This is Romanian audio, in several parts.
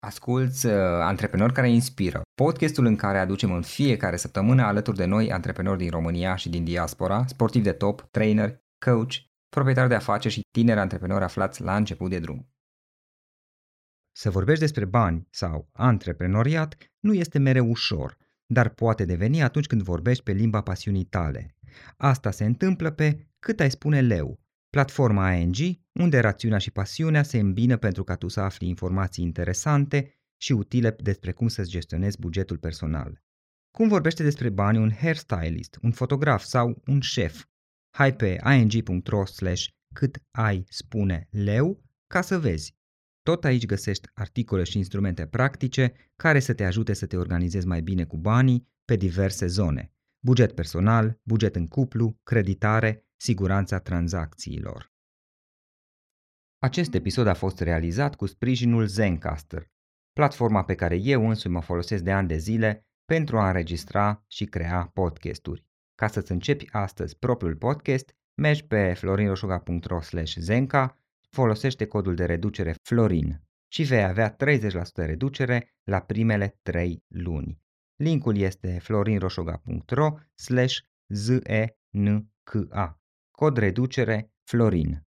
Asculți uh, Antreprenori care inspiră, podcastul în care aducem în fiecare săptămână alături de noi antreprenori din România și din diaspora, sportivi de top, trainer, coach, proprietari de afaceri și tineri antreprenori aflați la început de drum. Să vorbești despre bani sau antreprenoriat nu este mereu ușor, dar poate deveni atunci când vorbești pe limba pasiunii tale. Asta se întâmplă pe Cât ai spune leu, platforma ANG, unde rațiunea și pasiunea se îmbină pentru ca tu să afli informații interesante și utile despre cum să-ți gestionezi bugetul personal. Cum vorbește despre bani un hairstylist, un fotograf sau un șef? Hai pe ing.ro slash cât ai spune leu ca să vezi. Tot aici găsești articole și instrumente practice care să te ajute să te organizezi mai bine cu banii pe diverse zone. Buget personal, buget în cuplu, creditare, siguranța tranzacțiilor. Acest episod a fost realizat cu sprijinul Zencaster, platforma pe care eu însumi mă folosesc de ani de zile pentru a înregistra și crea podcasturi. Ca să-ți începi astăzi propriul podcast, mergi pe florinroșoga.ro zenca, folosește codul de reducere FLORIN și vei avea 30% reducere la primele 3 luni. Linkul este florinroșoga.ro zenka. Cod reducere Florin.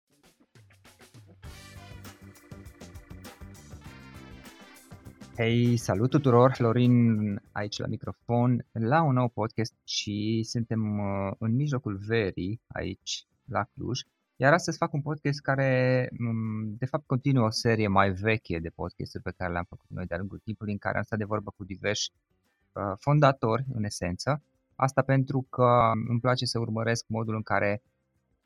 Hei, salut tuturor! Florin aici la microfon la un nou podcast și suntem uh, în mijlocul verii aici la Cluj. Iar astăzi fac un podcast care mm, de fapt continuă o serie mai veche de podcasturi pe care le-am făcut noi de-a lungul timpului în care am stat de vorbă cu diversi uh, fondatori în esență. Asta pentru că îmi place să urmăresc modul în care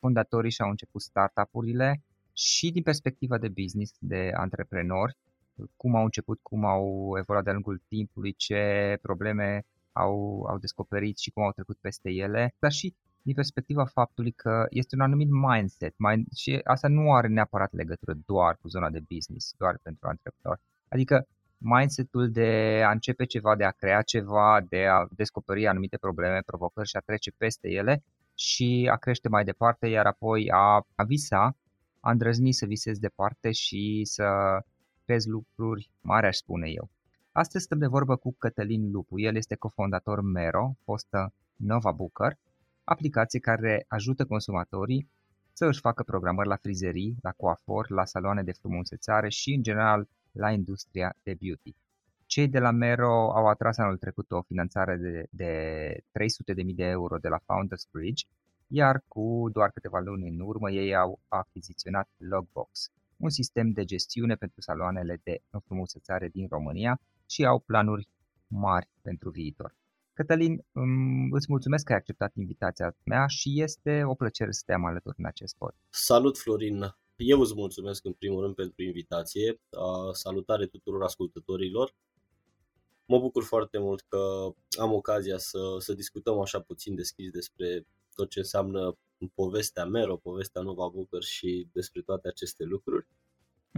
fondatorii și-au început startup-urile și din perspectiva de business, de antreprenori, cum au început, cum au evoluat de-a lungul timpului, ce probleme au, au descoperit și cum au trecut peste ele, dar și din perspectiva faptului că este un anumit mindset mind, și asta nu are neapărat legătură doar cu zona de business, doar pentru antreprenori. Adică mindsetul de a începe ceva, de a crea ceva, de a descoperi anumite probleme, provocări și a trece peste ele, și a crește mai departe, iar apoi a, a visa, a îndrăzni să visezi departe și să crezi lucruri mari, aș spune eu. Astăzi stăm de vorbă cu Cătălin Lupu. El este cofondator Mero, fostă Nova Booker, aplicație care ajută consumatorii să își facă programări la frizerii, la coafor, la saloane de frumusețare și, în general, la industria de beauty. Cei de la Mero au atras anul trecut o finanțare de, de 300.000 de euro de la Founders Bridge, iar cu doar câteva luni în urmă ei au achiziționat Logbox, un sistem de gestiune pentru saloanele de înfrumusețare din România și au planuri mari pentru viitor. Cătălin, îți mulțumesc că ai acceptat invitația mea și este o plăcere să te am alături în acest pod. Salut, Florin! Eu îți mulțumesc în primul rând pentru invitație. Salutare tuturor ascultătorilor. Mă bucur foarte mult că am ocazia să, să discutăm așa puțin deschis despre tot ce înseamnă povestea Mero, povestea Nova Booker și despre toate aceste lucruri.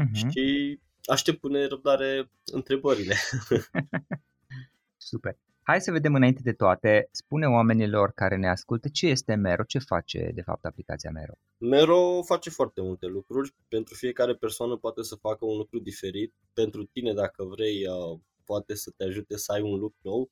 Uh-huh. Și aștept cu nerăbdare întrebările. Super. Hai să vedem înainte de toate, spune oamenilor care ne ascultă ce este Mero, ce face de fapt aplicația Mero. Mero face foarte multe lucruri, pentru fiecare persoană poate să facă un lucru diferit. Pentru tine, dacă vrei, uh, poate să te ajute să ai un look nou.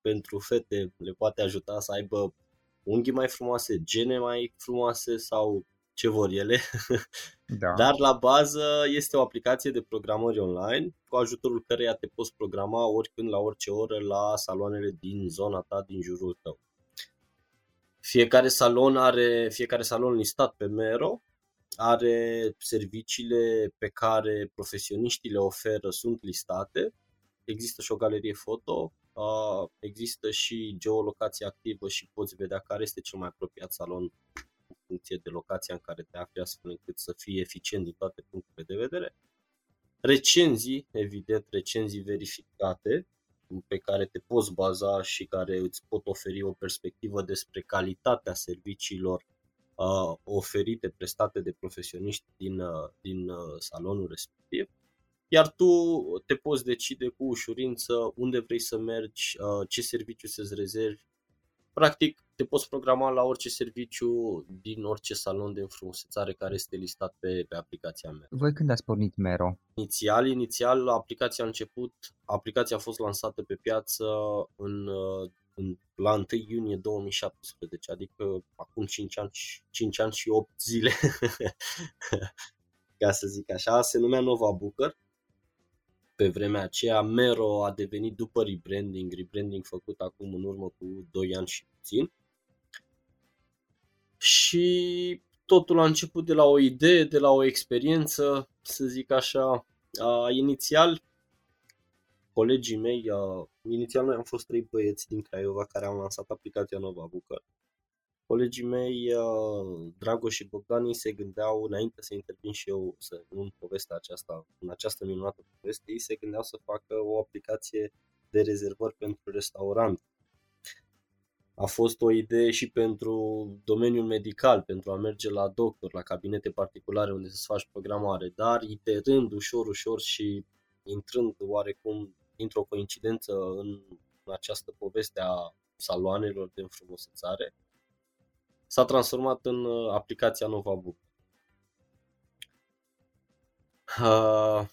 Pentru fete le poate ajuta să aibă unghii mai frumoase, gene mai frumoase sau ce vor ele. Da. Dar la bază este o aplicație de programări online cu ajutorul căreia te poți programa oricând, la orice oră, la saloanele din zona ta, din jurul tău. Fiecare salon are, fiecare salon listat pe Mero are serviciile pe care profesioniștii le oferă sunt listate există și o galerie foto, există și geolocație activă și poți vedea care este cel mai apropiat salon în funcție de locația în care te afli, astfel încât să fie eficient din toate punctele de vedere. Recenzii, evident, recenzii verificate pe care te poți baza și care îți pot oferi o perspectivă despre calitatea serviciilor uh, oferite, prestate de profesioniști din, uh, din uh, salonul respectiv iar tu te poți decide cu ușurință unde vrei să mergi, uh, ce serviciu să-ți rezervi. Practic, te poți programa la orice serviciu din orice salon de înfrumusețare care este listat pe, pe aplicația mea. Voi când ați pornit Mero? Inițial, inițial, aplicația a început, aplicația a fost lansată pe piață în, în, la 1 iunie 2017, adică acum 5 ani, 5 ani și 8 zile, ca să zic așa, se numea Nova Booker pe vremea aceea. Mero a devenit după rebranding, rebranding făcut acum în urmă cu 2 ani și puțin. Și totul a început de la o idee, de la o experiență, să zic așa. A, inițial, colegii mei, a, inițial noi am fost trei băieți din Craiova care am lansat aplicația Nova Booker colegii mei, uh, Dragoș și Bogdani, se gândeau, înainte să intervin și eu să, în povestea aceasta, în această minunată poveste, ei se gândeau să facă o aplicație de rezervări pentru restaurant. A fost o idee și pentru domeniul medical, pentru a merge la doctor, la cabinete particulare unde să faci programare, dar iterând ușor, ușor și intrând oarecum dintr-o coincidență în această poveste a saloanelor de înfrumusețare, s-a transformat în uh, aplicația NovaBook. Uh,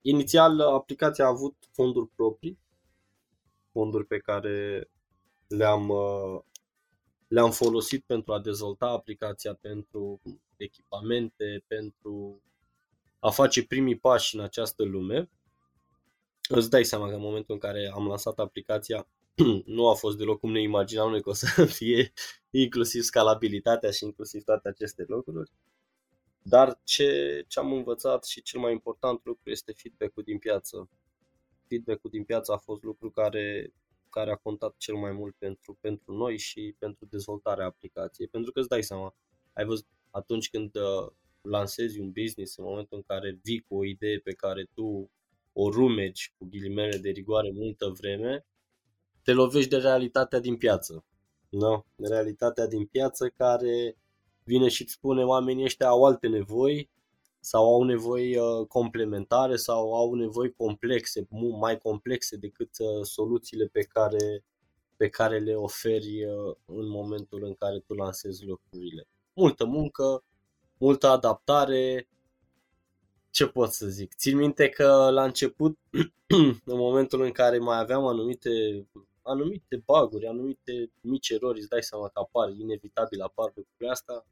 inițial, aplicația a avut fonduri proprii, fonduri pe care le-am, uh, le-am folosit pentru a dezvolta aplicația pentru echipamente, pentru a face primii pași în această lume. Îți dai seama că în momentul în care am lansat aplicația, nu a fost deloc cum ne imaginam noi că o să fie inclusiv scalabilitatea și inclusiv toate aceste lucruri. Dar ce, ce am învățat și cel mai important lucru este feedback-ul din piață. Feedback-ul din piață a fost lucru care, care a contat cel mai mult pentru, pentru noi și pentru dezvoltarea aplicației. Pentru că îți dai seama, ai văzut atunci când uh, lansezi un business, în momentul în care vii cu o idee pe care tu o rumegi cu ghilimele de rigoare multă vreme, te lovești de realitatea din piață. No? Realitatea din piață care vine și îți spune oamenii ăștia au alte nevoi sau au nevoi uh, complementare sau au nevoi complexe, mai complexe decât uh, soluțiile pe care, pe care le oferi uh, în momentul în care tu lansezi lucrurile. Multă muncă, multă adaptare, ce pot să zic? Țin minte că la început, în momentul în care mai aveam anumite anumite baguri, anumite mici erori, îți dai seama că apar, inevitabil apar lucrurile astea.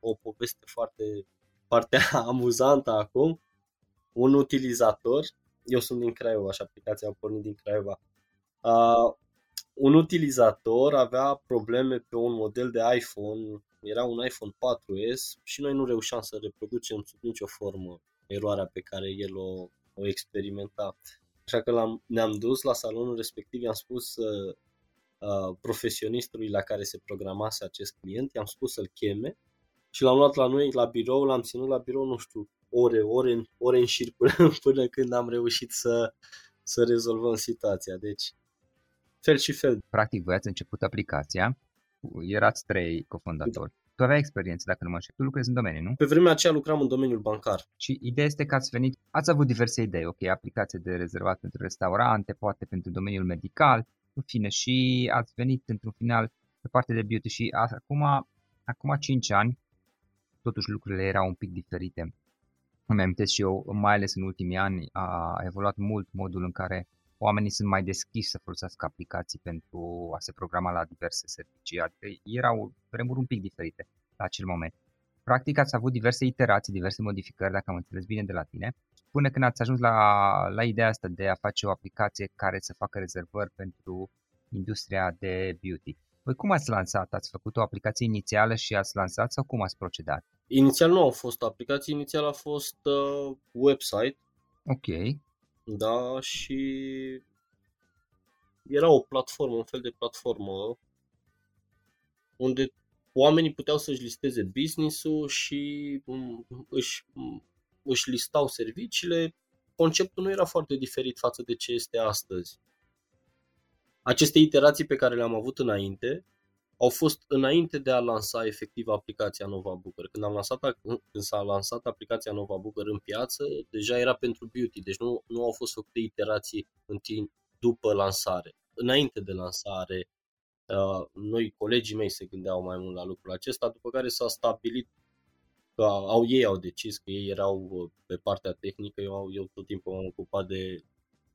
O poveste foarte, foarte amuzantă acum. Un utilizator, eu sunt din Craiova și aplicația a pornit din Craiova, uh, un utilizator avea probleme pe un model de iPhone, era un iPhone 4S și noi nu reușeam să reproducem sub nicio formă eroarea pe care el o, o experimenta. Așa că l-am, ne-am dus la salonul respectiv, i-am spus uh, uh, profesionistului la care se programase acest client, i-am spus să-l cheme și l-am luat la noi la birou, l-am ținut la birou, nu știu, ore, ore, ore în șir până, până când am reușit să, să rezolvăm situația. Deci, fel și fel. Practic, voi ați început aplicația, erați trei cofondatori tu aveai experiență, dacă nu mă înșel. Tu lucrezi în domeniu, nu? Pe vremea aceea lucram în domeniul bancar. Și ideea este că ați venit, ați avut diverse idei, ok, aplicație de rezervat pentru restaurante, poate pentru domeniul medical, în fine, și ați venit într-un final pe partea de beauty și acum, acum 5 ani, totuși lucrurile erau un pic diferite. Îmi amintesc și eu, mai ales în ultimii ani, a evoluat mult modul în care oamenii sunt mai deschiși să folosească aplicații pentru a se programa la diverse servicii. Adică erau vremuri un pic diferite la acel moment. Practic ați avut diverse iterații, diverse modificări, dacă am înțeles bine de la tine, până când ați ajuns la, la ideea asta de a face o aplicație care să facă rezervări pentru industria de beauty. Voi cum ați lansat? Ați făcut o aplicație inițială și ați lansat sau cum ați procedat? Inițial nu a fost aplicație, inițial a fost uh, website. Ok. Da, și era o platformă, un fel de platformă unde oamenii puteau să-și listeze business-ul și mm, își, mm, își listau serviciile. Conceptul nu era foarte diferit față de ce este astăzi. Aceste iterații pe care le-am avut înainte au fost înainte de a lansa efectiv aplicația Nova Booker. Când, am lansat, când s-a lansat aplicația Nova Booker în piață, deja era pentru beauty, deci nu, nu au fost făcute iterații în timp după lansare. Înainte de lansare Uh, noi, colegii mei, se gândeau mai mult la lucrul acesta, după care s-a stabilit că au ei au decis că ei erau uh, pe partea tehnică, eu, eu tot timpul m-am ocupat de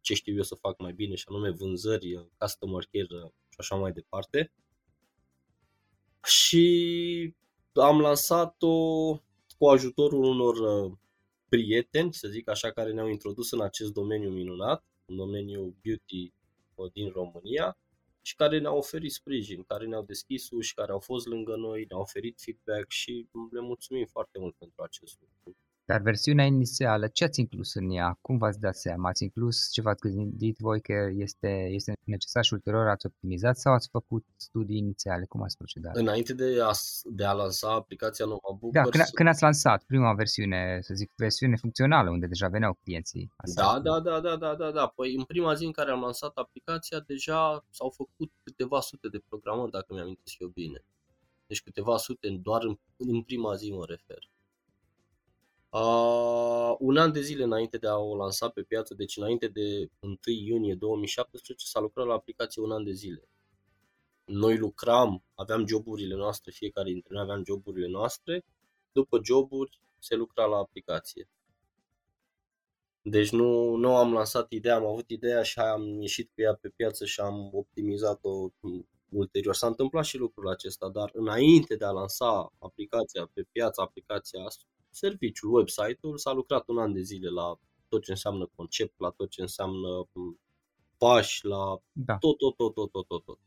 ce știu eu să fac mai bine și anume vânzări, uh, customer care și așa mai departe. Și am lansat-o cu ajutorul unor prieteni, să zic așa, care ne-au introdus în acest domeniu minunat, în domeniul beauty din România și care ne-au oferit sprijin, care ne-au deschis uși, care au fost lângă noi, ne-au oferit feedback și le mulțumim foarte mult pentru acest lucru. Dar versiunea inițială, ce ați inclus în ea? Cum v-ați dat seama? Ați inclus ce v-ați gândit voi că este, este necesar și ulterior ați optimizat sau ați făcut studii inițiale? Cum ați procedat? Înainte de a, de a lansa aplicația Nova Bookers... Da, când, când ați lansat prima versiune, să zic, versiune funcțională, unde deja veneau clienții. Da, da, da, da, da, da, da. Păi în prima zi în care am lansat aplicația, deja s-au făcut câteva sute de programări, dacă mi-am eu bine. Deci câteva sute doar în, în prima zi mă refer. Uh, un an de zile înainte de a o lansa pe piață, deci înainte de 1 iunie 2017, s-a lucrat la aplicație un an de zile. Noi lucram, aveam joburile noastre, fiecare dintre noi aveam joburile noastre, după joburi se lucra la aplicație. Deci nu, nu am lansat ideea, am avut ideea și am ieșit cu ea pe piață și am optimizat-o ulterior. S-a întâmplat și lucrul acesta, dar înainte de a lansa aplicația pe piață, aplicația serviciul, website-ul, s-a lucrat un an de zile la tot ce înseamnă concept, la tot ce înseamnă pași, la da. tot, tot, tot, tot, tot, tot, tot.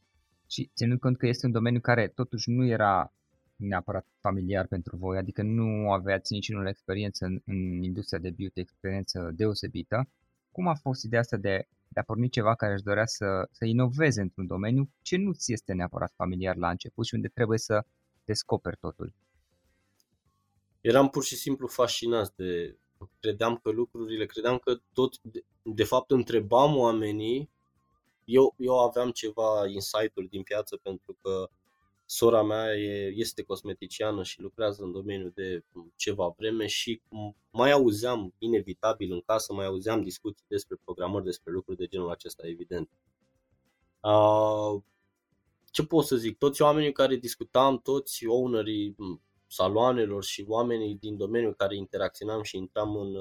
Și ținând cont că este un domeniu care totuși nu era neapărat familiar pentru voi, adică nu aveați niciunul experiență în, în industria de beauty, experiență deosebită, cum a fost ideea asta de, de a porni ceva care își dorea să, să inoveze într-un domeniu ce nu ți este neapărat familiar la început și unde trebuie să descoperi totul? Eram pur și simplu fascinat de, credeam că lucrurile, credeam că tot, de, de fapt întrebam oamenii, eu, eu aveam ceva insight-uri din piață pentru că sora mea e, este cosmeticiană și lucrează în domeniul de ceva vreme și mai auzeam inevitabil în casă, mai auzeam discuții despre programări, despre lucruri de genul acesta, evident. Uh, ce pot să zic? Toți oamenii care discutam, toți ownerii saloanelor și oamenii din domeniu care interacționam și intram în,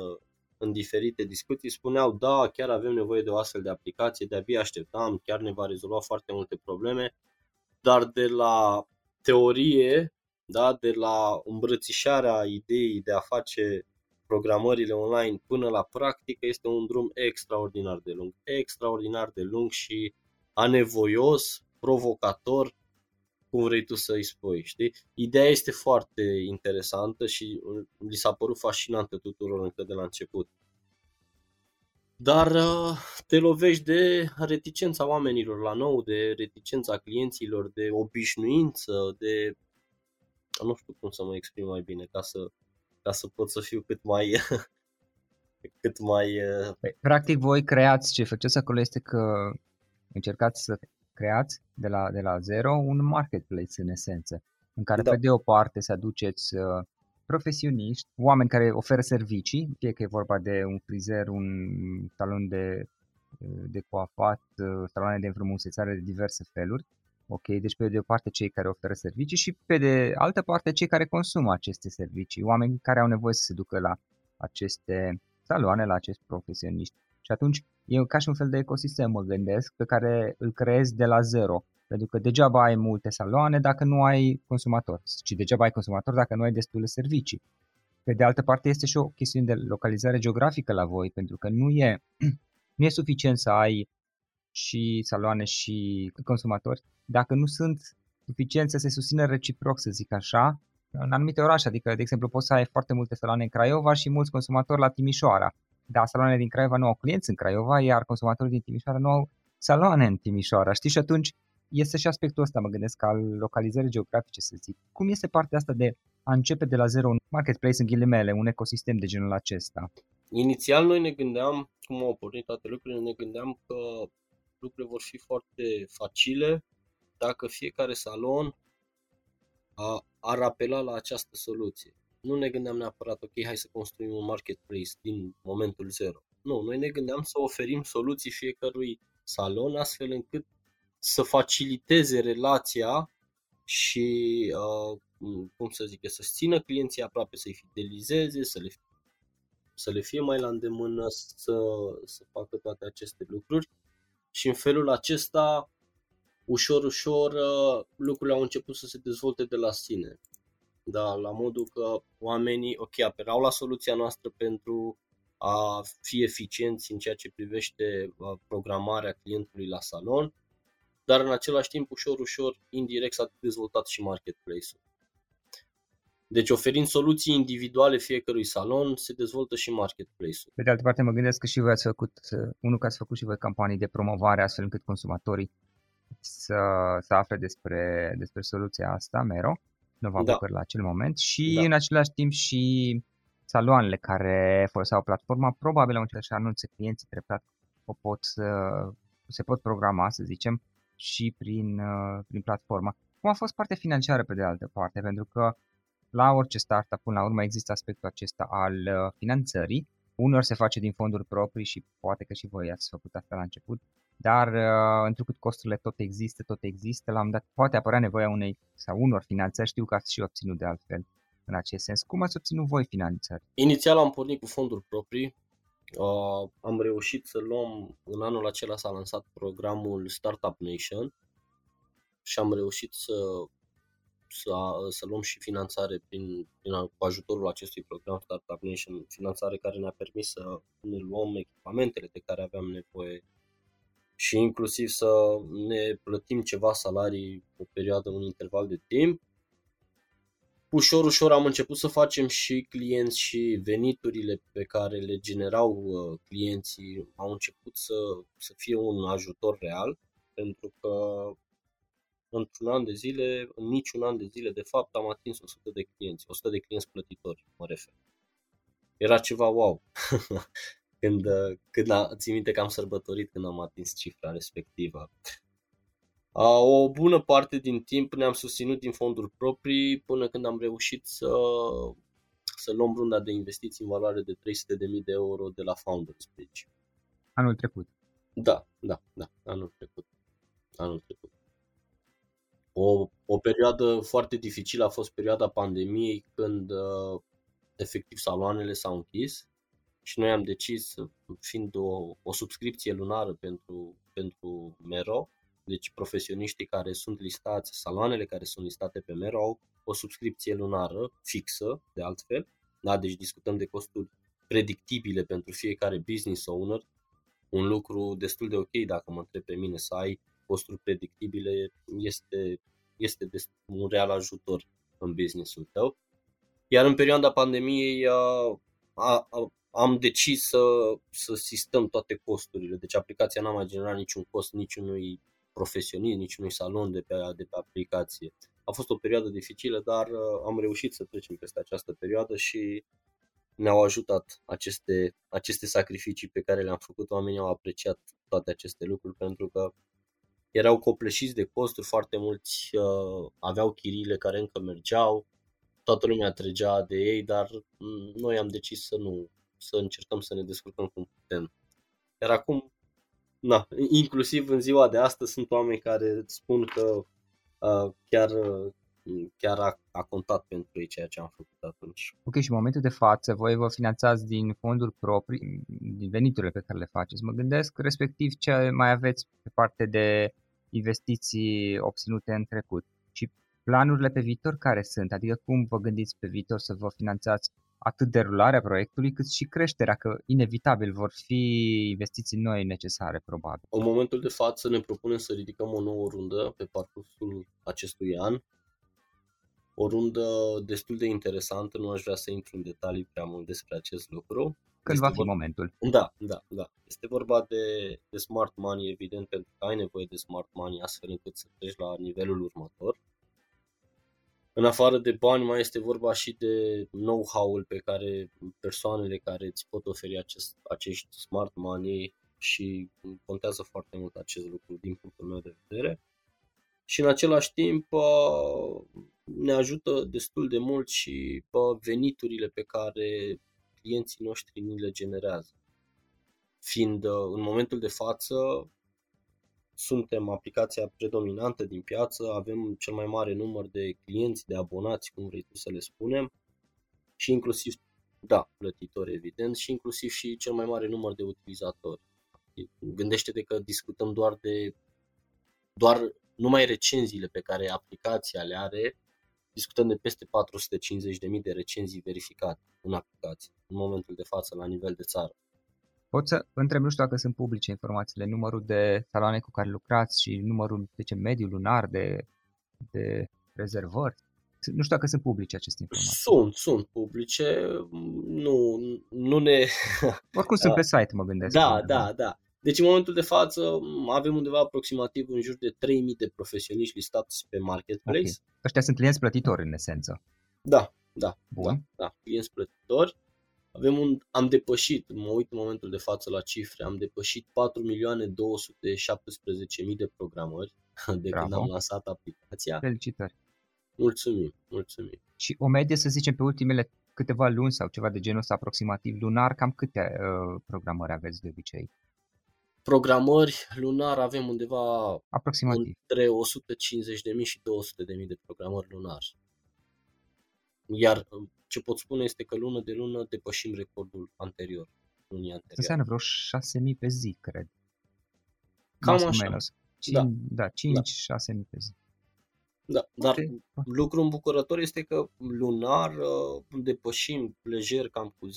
în diferite discuții spuneau da, chiar avem nevoie de o astfel de aplicație, de-abia așteptam, chiar ne va rezolva foarte multe probleme, dar de la teorie, da, de la îmbrățișarea ideii de a face programările online până la practică este un drum extraordinar de lung, extraordinar de lung și anevoios, provocator cum vrei tu să-i spui, știi? Ideea este foarte interesantă și li s-a părut fascinantă tuturor încă de la început. Dar uh, te lovești de reticența oamenilor la nou, de reticența clienților, de obișnuință, de... Nu știu cum să mă exprim mai bine ca să, ca să pot să fiu cât mai... cât mai... Uh, păi, practic voi creați, ce faceți acolo este că încercați să creați de la, de la zero un marketplace în esență, în care da. pe de o parte să aduceți uh, profesioniști, oameni care oferă servicii, fie că e vorba de un frizer, un salon de, uh, de coafat, uh, saloane de înfrumusețare de diverse feluri, Ok, deci pe de o parte cei care oferă servicii și pe de altă parte cei care consumă aceste servicii, oameni care au nevoie să se ducă la aceste saloane, la acești profesioniști. Și atunci e ca și un fel de ecosistem, mă gândesc, pe care îl creezi de la zero. Pentru că degeaba ai multe saloane dacă nu ai consumator, ci degeaba ai consumator dacă nu ai destule servicii. Pe de altă parte este și o chestiune de localizare geografică la voi, pentru că nu e, nu e suficient să ai și saloane și consumatori dacă nu sunt suficient să se susțină reciproc, să zic așa, în anumite orașe. Adică, de exemplu, poți să ai foarte multe saloane în Craiova și mulți consumatori la Timișoara dar saloanele din Craiova nu au clienți în Craiova, iar consumatorii din Timișoara nu au saloane în Timișoara, știi? Și atunci este și aspectul ăsta, mă gândesc, al localizării geografice, să zic. Cum este partea asta de a începe de la zero un marketplace în ghilimele, un ecosistem de genul acesta? Inițial noi ne gândeam, cum au pornit toate lucrurile, ne gândeam că lucrurile vor fi foarte facile dacă fiecare salon a, ar apela la această soluție nu ne gândeam neapărat, ok, hai să construim un marketplace din momentul zero. Nu, noi ne gândeam să oferim soluții fiecărui salon astfel încât să faciliteze relația și, uh, cum să zic, să țină clienții aproape, să-i fidelizeze, să le, să le fie mai la îndemână, să, să facă toate aceste lucruri. Și în felul acesta, ușor, ușor, uh, lucrurile au început să se dezvolte de la sine. Da, la modul că oamenii, ok, aperau la soluția noastră pentru a fi eficienți în ceea ce privește uh, programarea clientului la salon, dar în același timp, ușor, ușor, indirect s-a dezvoltat și marketplace-ul. Deci oferind soluții individuale fiecărui salon, se dezvoltă și marketplace-ul. Pe de altă parte, mă gândesc că și voi ați făcut, unul că ați făcut și voi campanii de promovare astfel încât consumatorii să, să afle despre, despre soluția asta, Mero, Nova da. la acel moment și da. în același timp și saloanele care foloseau platforma probabil au încercat să anunțe clienții treptat o pot, se pot programa, să zicem, și prin, uh, prin platformă. Cum a fost partea financiară pe de altă parte? Pentru că la orice startup, până la urmă, există aspectul acesta al uh, finanțării. Unor se face din fonduri proprii și poate că și voi ați făcut asta la început, dar uh, întrucât costurile tot există, tot există, la un dat poate apărea nevoia unei sau unor finanțări, știu că ați și obținut de altfel în acest sens. Cum ați obținut voi finanțări? Inițial am pornit cu fonduri proprii, Uh, am reușit să luăm, în anul acela s-a lansat programul Startup Nation și am reușit să, să, să luăm și finanțare prin, prin cu ajutorul acestui program Startup Nation, finanțare care ne-a permis să ne luăm echipamentele de care aveam nevoie și inclusiv să ne plătim ceva salarii o perioadă, un interval de timp ușor, ușor am început să facem și clienți și veniturile pe care le generau uh, clienții au început să, să fie un ajutor real, pentru că într-un an de zile, în niciun an de zile, de fapt, am atins 100 de clienți, 100 de clienți plătitori, mă refer. Era ceva wow. când, uh, când a, țin minte că am sărbătorit când am atins cifra respectivă. O bună parte din timp ne-am susținut din fonduri proprii până când am reușit să, să luăm runda de investiții în valoare de 300.000 de euro de la Founders Bridge. Anul trecut. Da, da, da, anul trecut. Anul trecut. O, o perioadă foarte dificilă a fost perioada pandemiei când uh, efectiv saloanele s-au închis și noi am decis, fiind o, o subscripție lunară pentru, pentru Mero, deci profesioniștii care sunt listați, saloanele care sunt listate pe Mero au o subscripție lunară fixă, de altfel. Da? Deci discutăm de costuri predictibile pentru fiecare business owner. Un lucru destul de ok dacă mă întreb pe mine să ai costuri predictibile este, este un real ajutor în businessul tău. Iar în perioada pandemiei a, a, a, am decis să, să sistăm toate costurile. Deci aplicația n-a mai generat niciun cost niciunui profesionist, niciunui salon de pe, de pe aplicație. A fost o perioadă dificilă, dar uh, am reușit să trecem peste această perioadă și ne-au ajutat aceste, aceste sacrificii pe care le-am făcut. Oamenii au apreciat toate aceste lucruri pentru că erau copleșiți de costuri, foarte mulți uh, aveau chirile care încă mergeau, toată lumea tregea de ei, dar mm, noi am decis să nu, să încercăm să ne descurcăm cum putem. Iar acum na, inclusiv în ziua de astăzi sunt oameni care spun că uh, chiar, chiar a, a contat pentru ei ceea ce am făcut atunci. Ok, și în momentul de față voi vă finanțați din fonduri proprii, din veniturile pe care le faceți. Mă gândesc respectiv ce mai aveți pe parte de investiții obținute în trecut și planurile pe viitor care sunt, adică cum vă gândiți pe viitor să vă finanțați atât derularea proiectului cât și creșterea, că inevitabil vor fi investiții noi necesare, probabil. În momentul de față ne propunem să ridicăm o nouă rundă pe parcursul acestui an. O rundă destul de interesantă, nu aș vrea să intru în detalii prea mult despre acest lucru. Când este va fi vorba... momentul. Da, da, da. Este vorba de, de smart money, evident, pentru că ai nevoie de smart money astfel încât să treci la nivelul următor în afară de bani mai este vorba și de know-how-ul pe care persoanele care îți pot oferi acest, acești smart money și contează foarte mult acest lucru din punctul meu de vedere. Și în același timp ne ajută destul de mult și pe veniturile pe care clienții noștri ni le generează. Fiind în momentul de față suntem aplicația predominantă din piață, avem cel mai mare număr de clienți, de abonați, cum vrei tu să le spunem, și inclusiv, da, plătitori evident, și inclusiv și cel mai mare număr de utilizatori. Gândește-te că discutăm doar de doar numai recenziile pe care aplicația le are, discutăm de peste 450.000 de recenzii verificate în aplicație, în momentul de față, la nivel de țară. Pot să întreb, nu știu dacă sunt publice informațiile, numărul de saloane cu care lucrați și numărul, de ce, mediu lunar de, de rezervări? Nu știu dacă sunt publice aceste informații. Sunt, sunt publice. Nu, nu ne... Oricum sunt pe site, mă gândesc. Da, da, da. Deci în momentul de față avem undeva aproximativ în jur de 3000 de profesioniști listați pe marketplace. Okay. Ăștia sunt clienți plătitori în esență. Da, da. Bun. Da, da clienți plătitori. Avem un, am depășit, mă uit în momentul de față la cifre, am depășit 4.217.000 de programări de Bravo. când am lansat aplicația. Felicitări! Mulțumim, mulțumim! Și o medie, să zicem, pe ultimele câteva luni sau ceva de genul ăsta aproximativ lunar, cam câte uh, programări aveți de obicei? Programări lunar avem undeva aproximativ între 150.000 și 200.000 de programări lunar. Iar ce pot spune este că lună de lună depășim recordul anterior. Lunii anterior. Înseamnă vreo 6.000 pe zi, cred. Cam Mas așa. Menos. 5, da, da 5-6.000 da. pe zi. Da, dar okay. lucru îmbucurător este că lunar uh, depășim lejer cam cu 10-15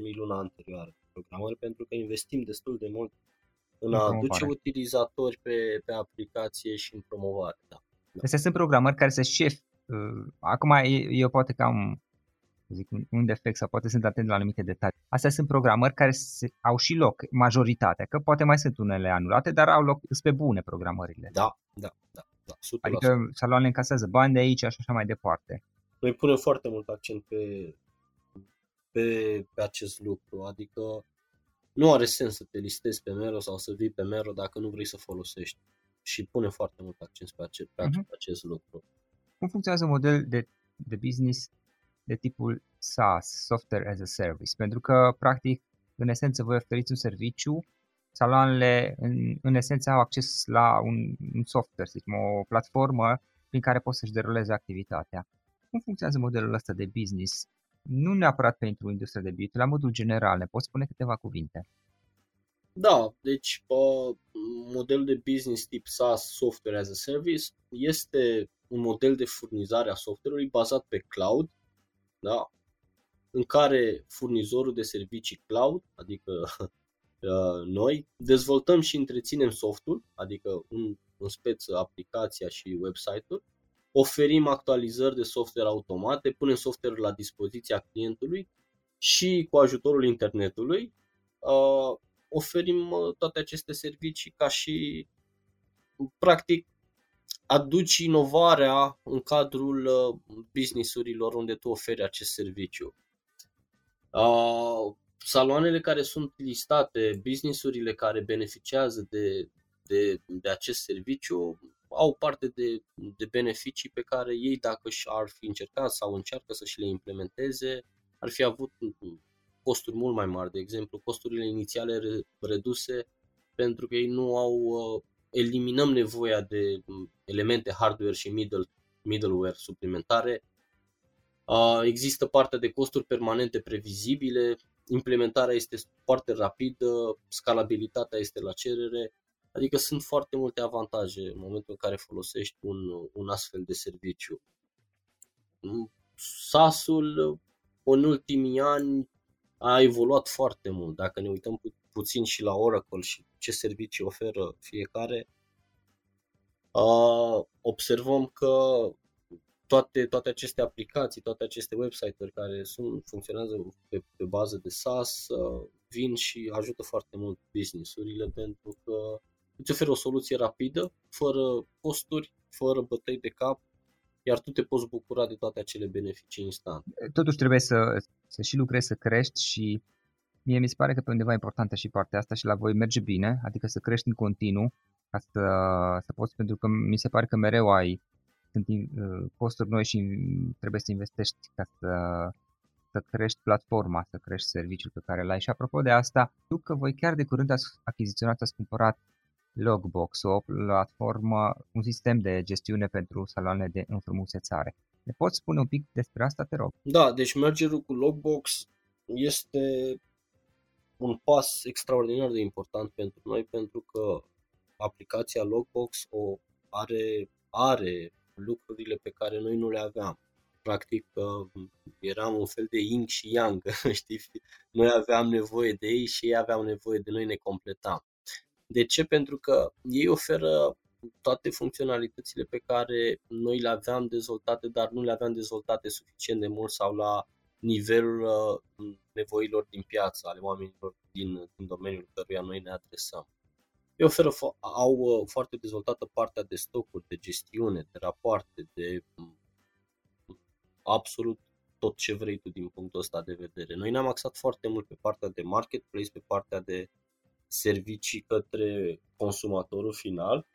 mii luna anterioară programări pentru că investim destul de mult în a aduce utilizatori pe, pe aplicație și în promovare. Da. da. Astea sunt programări care se șef. Uh, acum eu poate că am zic, un defect sau poate sunt atent la anumite detalii. Astea sunt programări care se, au și loc, majoritatea, că poate mai sunt unele anulate, dar au loc, sunt pe bune programările. Da, da, da. da adică saloanele încasează bani de aici și așa mai departe. Noi punem foarte mult accent pe, pe, pe acest lucru, adică nu are sens să te listezi pe Mero sau să vii pe Mero dacă nu vrei să folosești și pune foarte mult accent pe, acest, pe uh-huh. acest lucru. Cum funcționează un model de, de business de tipul SaaS, Software as a Service? Pentru că, practic, în esență, voi oferiți un serviciu, saloanele, în, în esență, au acces la un, un software, să zicem, o platformă prin care pot să-și deruleze activitatea. Cum funcționează modelul ăsta de business? Nu neapărat pentru industria de beauty, la modul general, ne poți spune câteva cuvinte? Da, deci uh, modelul de business tip SaaS, Software as a Service, este un model de furnizare a software-ului bazat pe cloud, da? în care furnizorul de servicii cloud, adică uh, noi, dezvoltăm și întreținem softul, adică în, în speță aplicația și website-ul, oferim actualizări de software automate, punem software la dispoziția clientului și cu ajutorul internetului uh, oferim uh, toate aceste servicii ca și practic aduci inovarea în cadrul uh, businessurilor unde tu oferi acest serviciu. Uh, saloanele care sunt listate, businessurile care beneficiază de, de, de acest serviciu au parte de, de beneficii pe care ei, dacă și-ar fi încercat sau încearcă să și le implementeze, ar fi avut costuri mult mai mari, de exemplu, costurile inițiale reduse pentru că ei nu au, uh, eliminăm nevoia de um, elemente hardware și middle, middleware suplimentare, uh, există partea de costuri permanente previzibile, implementarea este foarte rapidă, scalabilitatea este la cerere, Adică sunt foarte multe avantaje în momentul în care folosești un, un astfel de serviciu. SAS-ul în ultimii ani a evoluat foarte mult. Dacă ne uităm pu- puțin și la Oracle și ce servicii oferă fiecare, uh, observăm că toate, toate aceste aplicații, toate aceste website-uri care sunt, funcționează pe, pe bază de SaaS uh, vin și ajută foarte mult business-urile pentru că îți oferă o soluție rapidă, fără costuri, fără bătăi de cap, iar tu te poți bucura de toate acele beneficii instant. Totuși trebuie să, să și lucrezi, să crești și mie mi se pare că pe undeva importantă și partea asta și la voi merge bine, adică să crești în continuu ca să, să poți, pentru că mi se pare că mereu ai sunt uh, costuri noi și trebuie să investești ca să, să crești platforma, să crești serviciul pe care l-ai. Și apropo de asta, știu că voi chiar de curând ați achiziționat, ați cumpărat Logbox, o platformă, un sistem de gestiune pentru saloane de înfrumusețare. Ne poți spune un pic despre asta, te rog? Da, deci mergerul cu Logbox este un pas extraordinar de important pentru noi pentru că aplicația Logbox o are, are lucrurile pe care noi nu le aveam. Practic eram un fel de yin și yang, știi? Noi aveam nevoie de ei și ei aveau nevoie de noi, ne completam. De ce? Pentru că ei oferă toate funcționalitățile pe care noi le aveam dezvoltate, dar nu le aveam dezvoltate suficient de mult sau la nivelul uh, nevoilor din piață, ale oamenilor din, din domeniul căruia noi ne adresăm. Ei oferă, au uh, foarte dezvoltată partea de stocuri, de gestiune, de rapoarte, de mm, absolut tot ce vrei tu din punctul ăsta de vedere. Noi ne-am axat foarte mult pe partea de marketplace, pe partea de servicii către consumatorul final.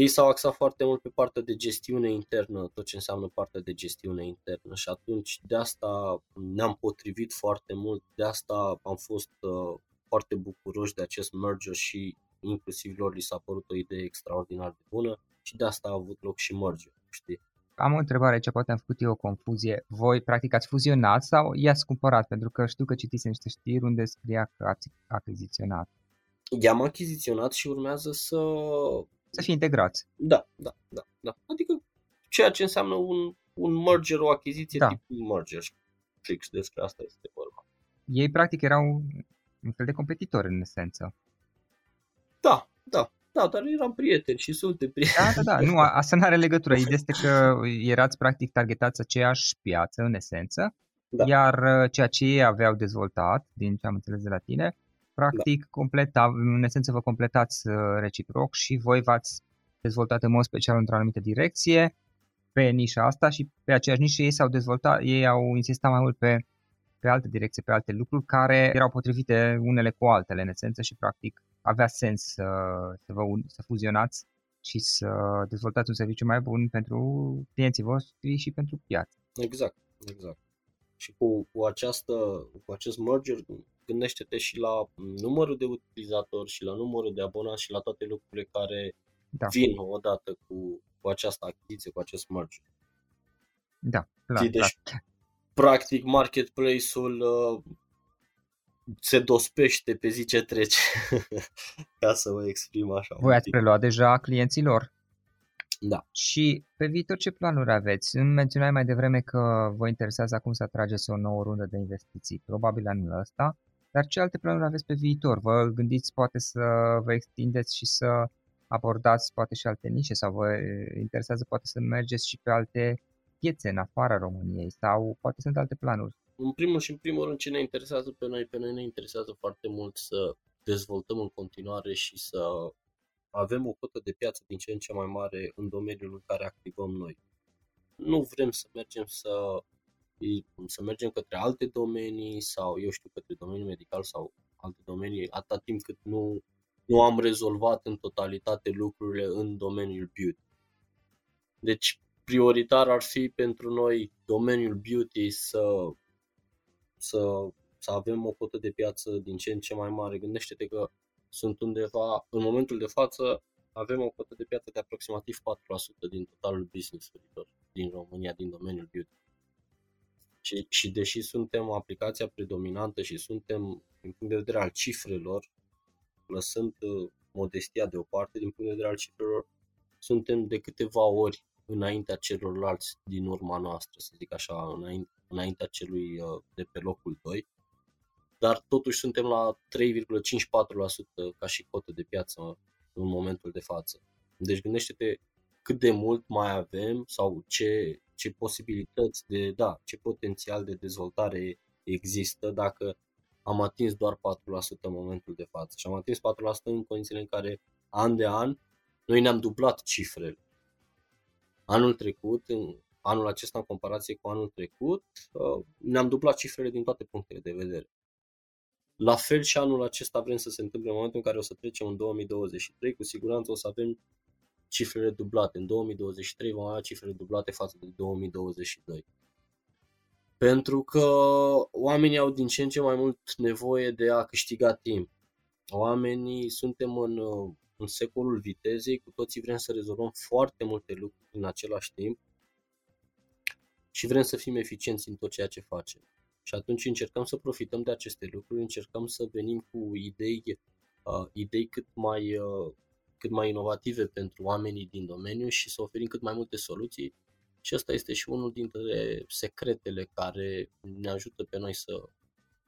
Ei s-au axat foarte mult pe partea de gestiune internă, tot ce înseamnă partea de gestiune internă și atunci de asta ne-am potrivit foarte mult, de asta am fost uh, foarte bucuroși de acest merger și inclusiv lor li s-a părut o idee extraordinar de bună și de asta a avut loc și merger, știi? Am o întrebare ce poate am făcut eu o confuzie. Voi practic ați fuzionat sau i-ați cumpărat? Pentru că știu că citiți niște știri unde scria că ați achiziționat. I-am achiziționat și urmează să... Să fie integrați. Da, da, da, da. Adică ceea ce înseamnă un, un merger, o achiziție da. tip merger. Fix despre asta este vorba. Ei practic erau un fel de competitori în esență. Da, da. Da, dar eram prieteni și suntem prieteni. Da, da, da. Nu, asta nu are legătură. Ideea este că erați practic targetați aceeași piață, în esență, da. iar uh, ceea ce ei aveau dezvoltat, din ce am înțeles de la tine, practic, da. completa, în esență vă completați uh, reciproc și voi v-ați dezvoltat în mod special într-o anumită direcție pe nișa asta și pe aceeași nișă ei s-au dezvoltat, ei au insistat mai mult pe, pe alte direcții, pe alte lucruri care erau potrivite unele cu altele în esență și practic avea sens să, să, vă, să fuzionați și să dezvoltați un serviciu mai bun pentru clienții voștri și pentru piață. Exact, exact. Și cu, cu, această, cu acest merger gândește-te și la numărul de utilizatori și la numărul de abonați și la toate lucrurile care da. vin odată cu, cu această achiziție, cu acest merger. Da, clar, deci, clar. practic, marketplace-ul uh, se dospește pe zi ce trece, ca să mă exprim așa. Voi ați preluat deja clienților? Da. Și pe viitor ce planuri aveți? Îmi menționai mai devreme că vă interesează acum să atrageți o nouă rundă de investiții, probabil anul ăsta, dar ce alte planuri aveți pe viitor? Vă gândiți poate să vă extindeți și să abordați poate și alte nișe sau vă interesează poate să mergeți și pe alte piețe în afara României sau poate sunt alte planuri? în primul și în primul rând ce ne interesează pe noi, pe noi ne interesează foarte mult să dezvoltăm în continuare și să avem o cotă de piață din ce în ce mai mare în domeniul în care activăm noi. Nu vrem să mergem să, să mergem către alte domenii sau, eu știu, către domeniul medical sau alte domenii, atâta timp cât nu, nu am rezolvat în totalitate lucrurile în domeniul beauty. Deci, prioritar ar fi pentru noi domeniul beauty să să, să avem o cotă de piață din ce în ce mai mare. Gândește-te că sunt undeva, în momentul de față, avem o cotă de piață de aproximativ 4% din totalul business-urilor din România, din domeniul beauty. Și, și deși suntem aplicația predominantă și suntem, din punct de vedere al cifrelor, lăsând uh, modestia deoparte, din punct de vedere al cifrelor, suntem de câteva ori înaintea celorlalți din urma noastră, să zic așa, înainte, înaintea celui uh, de pe locul 2, dar totuși suntem la 3,54% ca și cotă de piață în momentul de față. Deci gândește-te cât de mult mai avem sau ce, ce posibilități de, da, ce potențial de dezvoltare există dacă am atins doar 4% în momentul de față. Și am atins 4% în condițiile în care an de an noi ne-am dublat cifrele. Anul trecut, în anul acesta în comparație cu anul trecut, uh, ne-am dublat cifrele din toate punctele de vedere. La fel și anul acesta vrem să se întâmple în momentul în care o să trecem în 2023, cu siguranță o să avem cifrele dublate. În 2023 vom avea cifrele dublate față de 2022. Pentru că oamenii au din ce în ce mai mult nevoie de a câștiga timp. Oamenii suntem în, în secolul vitezei, cu toții vrem să rezolvăm foarte multe lucruri în același timp și vrem să fim eficienți în tot ceea ce facem. Și atunci încercăm să profităm de aceste lucruri, încercăm să venim cu idei, uh, idei cât mai uh, cât mai inovative pentru oamenii din domeniu și să oferim cât mai multe soluții. Și asta este și unul dintre secretele care ne ajută pe noi să,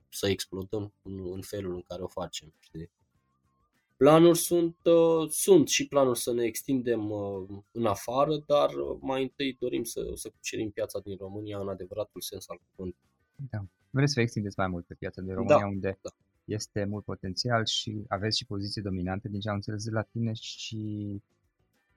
să explodăm în, în felul în care o facem. Știi? Planuri sunt, uh, sunt și planuri să ne extindem uh, în afară, dar uh, mai întâi dorim să, să cucerim piața din România în adevăratul sens al cuvântului. Da. Vreți să vă extindeți mai mult pe piața din România, da, unde da este mult potențial și aveți și poziții dominante din ce am înțeles de la tine și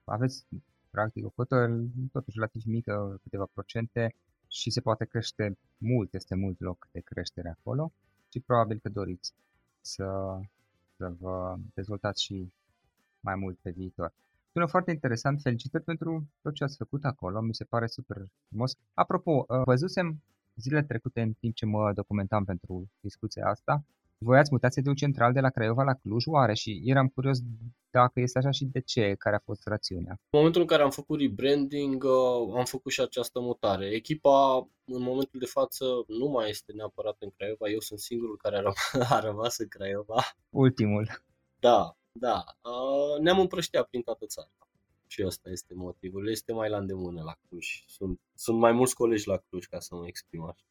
aveți practic o cotă totuși relativ mică, câteva procente și se poate crește mult, este mult loc de creștere acolo și probabil că doriți să, să vă dezvoltați și mai mult pe viitor. Sună foarte interesant, felicitări pentru tot ce ați făcut acolo, mi se pare super frumos. Apropo, văzusem zilele trecute în timp ce mă documentam pentru discuția asta, voi ați mutat sediul central de la Craiova la Cluj, oare? Și eram curios dacă este așa și de ce, care a fost rațiunea. În momentul în care am făcut rebranding, uh, am făcut și această mutare. Echipa, în momentul de față, nu mai este neapărat în Craiova. Eu sunt singurul care a, răm- a rămas în Craiova. Ultimul. Da, da. Uh, ne-am împrăștiat prin toată țara. Și ăsta este motivul. Este mai la îndemână la Cluj. Sunt, sunt mai mulți colegi la Cluj, ca să mă exprim așa.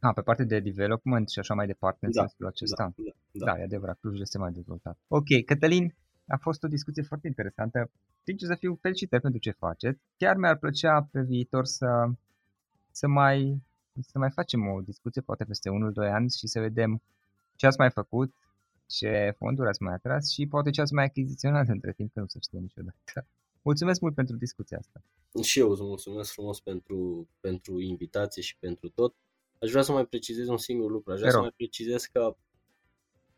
A, pe partea de development și așa mai departe în da, sensul acesta. Da, da, da. da, e adevărat, Cluj este mai dezvoltat. Ok, Cătălin, a fost o discuție foarte interesantă. Sincer să fiu felicitări pentru ce faceți. Chiar mi-ar plăcea pe viitor să, să, mai, să mai facem o discuție, poate peste 1-2 ani și să vedem ce ați mai făcut, ce fonduri ați mai atras și poate ce ați mai achiziționat între timp, că nu se știe niciodată. Mulțumesc mult pentru discuția asta. Și eu îți mulțumesc frumos pentru, pentru invitație și pentru tot. Aș vrea să mai precizez un singur lucru. Aș vrea să mai precizez că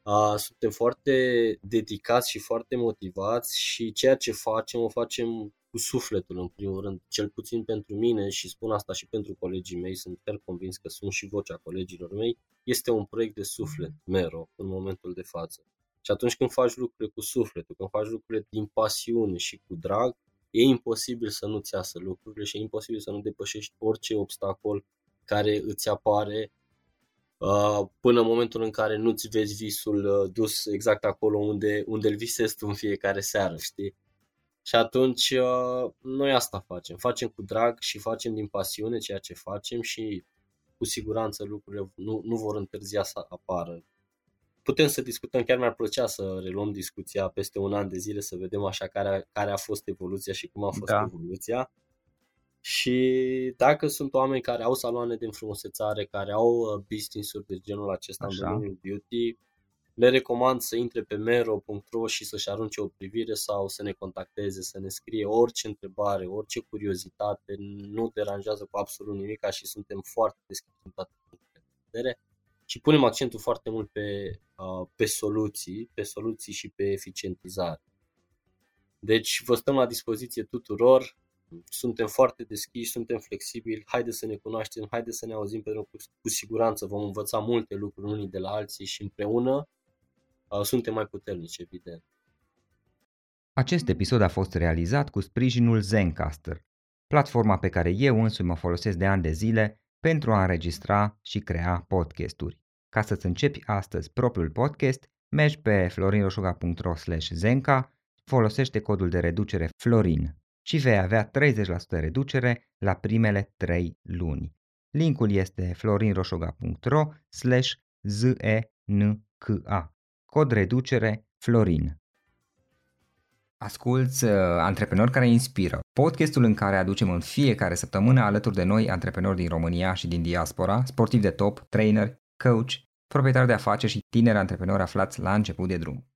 a, suntem foarte dedicați și foarte motivați și ceea ce facem o facem cu sufletul în primul rând, cel puțin pentru mine și spun asta și pentru colegii mei, sunt chiar convins că sunt și vocea colegilor mei, este un proiect de suflet, Mero, în momentul de față. Și atunci când faci lucrurile cu sufletul, când faci lucrurile din pasiune și cu drag, e imposibil să nu-ți iasă lucrurile și e imposibil să nu depășești orice obstacol care îți apare uh, până în momentul în care nu-ți vezi visul uh, dus exact acolo unde, unde îl visezi tu în fiecare seară, știi? Și atunci uh, noi asta facem. Facem cu drag și facem din pasiune ceea ce facem și cu siguranță lucrurile nu, nu vor întârzia să apară. Putem să discutăm, chiar mi-ar plăcea să reluăm discuția peste un an de zile, să vedem așa care a, care a fost evoluția și cum a fost da. evoluția. Și dacă sunt oameni care au saloane de înfrumusețare, care au uh, business-uri de genul acesta Așa. în domeniul beauty, le recomand să intre pe mero.ro și să-și arunce o privire sau să ne contacteze, să ne scrie orice întrebare, orice curiozitate, nu deranjează cu absolut nimic și suntem foarte deschiși în toate punctele de vedere și punem accentul foarte mult pe, uh, pe soluții, pe soluții și pe eficientizare. Deci vă stăm la dispoziție tuturor, suntem foarte deschiși, suntem flexibili, haide să ne cunoaștem, haide să ne auzim, pentru că cu siguranță vom învăța multe lucruri unii de la alții și împreună uh, suntem mai puternici, evident. Acest episod a fost realizat cu sprijinul Zencaster, platforma pe care eu însumi mă folosesc de ani de zile pentru a înregistra și crea podcasturi. Ca să-ți începi astăzi propriul podcast, mergi pe florinroșoga.ro zenca, folosește codul de reducere FLORIN și vei avea 30% reducere la primele 3 luni. Linkul este florinroșoga.ro slash znka. Cod reducere Florin. Asculți uh, Antreprenori care inspiră, podcastul în care aducem în fiecare săptămână alături de noi antreprenori din România și din diaspora, sportivi de top, trainer, coach, proprietari de afaceri și tineri antreprenori aflați la început de drum.